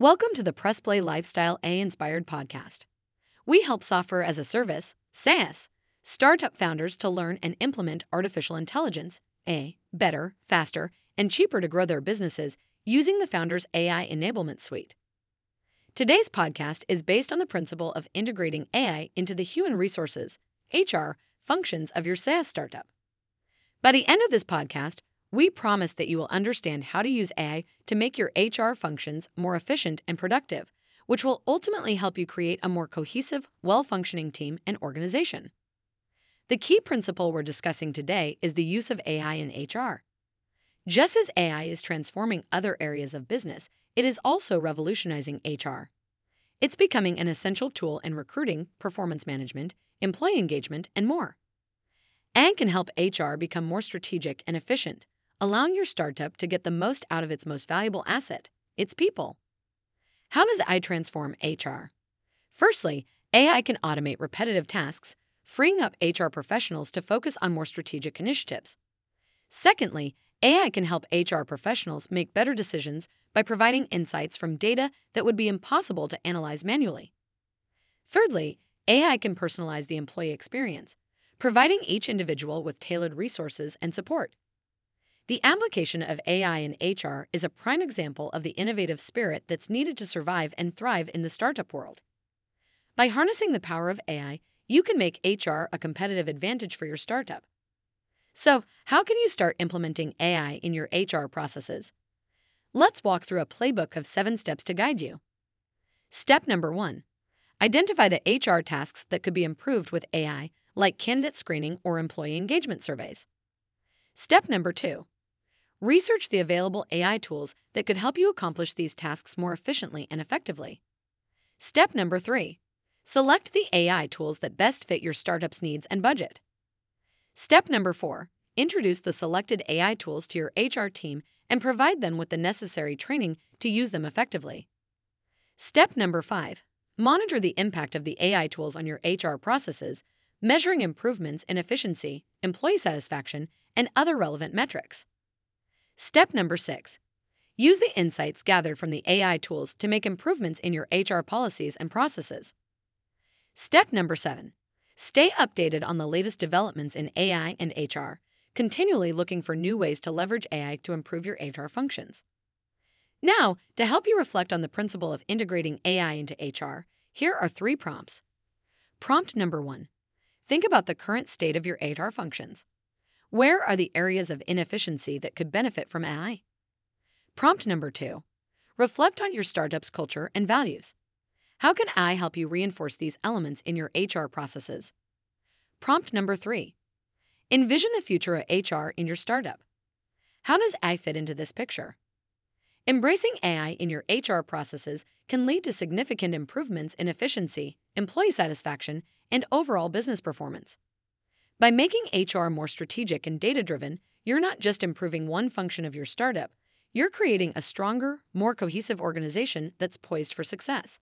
Welcome to the Pressplay Lifestyle AI Inspired podcast. We help software as a service, SaaS, startup founders to learn and implement artificial intelligence, AI, better, faster, and cheaper to grow their businesses using the Founders AI Enablement Suite. Today's podcast is based on the principle of integrating AI into the human resources, HR, functions of your SaaS startup. By the end of this podcast, we promise that you will understand how to use AI to make your HR functions more efficient and productive, which will ultimately help you create a more cohesive, well functioning team and organization. The key principle we're discussing today is the use of AI in HR. Just as AI is transforming other areas of business, it is also revolutionizing HR. It's becoming an essential tool in recruiting, performance management, employee engagement, and more. AI can help HR become more strategic and efficient, allowing your startup to get the most out of its most valuable asset, its people. How does AI transform HR? Firstly, AI can automate repetitive tasks, freeing up HR professionals to focus on more strategic initiatives. Secondly, AI can help HR professionals make better decisions by providing insights from data that would be impossible to analyze manually. Thirdly, AI can personalize the employee experience, providing each individual with tailored resources and support. The application of AI in HR is a prime example of the innovative spirit that's needed to survive and thrive in the startup world. By harnessing the power of AI, you can make HR a competitive advantage for your startup. So, how can you start implementing AI in your HR processes? Let's walk through a playbook of seven steps to guide you. Step number one Identify the HR tasks that could be improved with AI, like candidate screening or employee engagement surveys. Step number two Research the available AI tools that could help you accomplish these tasks more efficiently and effectively. Step number three select the AI tools that best fit your startup's needs and budget. Step number four introduce the selected AI tools to your HR team and provide them with the necessary training to use them effectively. Step number five monitor the impact of the AI tools on your HR processes, measuring improvements in efficiency, employee satisfaction, and other relevant metrics. Step number six use the insights gathered from the AI tools to make improvements in your HR policies and processes. Step number seven stay updated on the latest developments in AI and HR, continually looking for new ways to leverage AI to improve your HR functions. Now, to help you reflect on the principle of integrating AI into HR, here are three prompts. Prompt number one Think about the current state of your HR functions. Where are the areas of inefficiency that could benefit from AI? Prompt number two Reflect on your startup's culture and values. How can AI help you reinforce these elements in your HR processes? Prompt number three Envision the future of HR in your startup. How does AI fit into this picture? Embracing AI in your HR processes can lead to significant improvements in efficiency, employee satisfaction, and overall business performance. By making HR more strategic and data driven, you're not just improving one function of your startup, you're creating a stronger, more cohesive organization that's poised for success.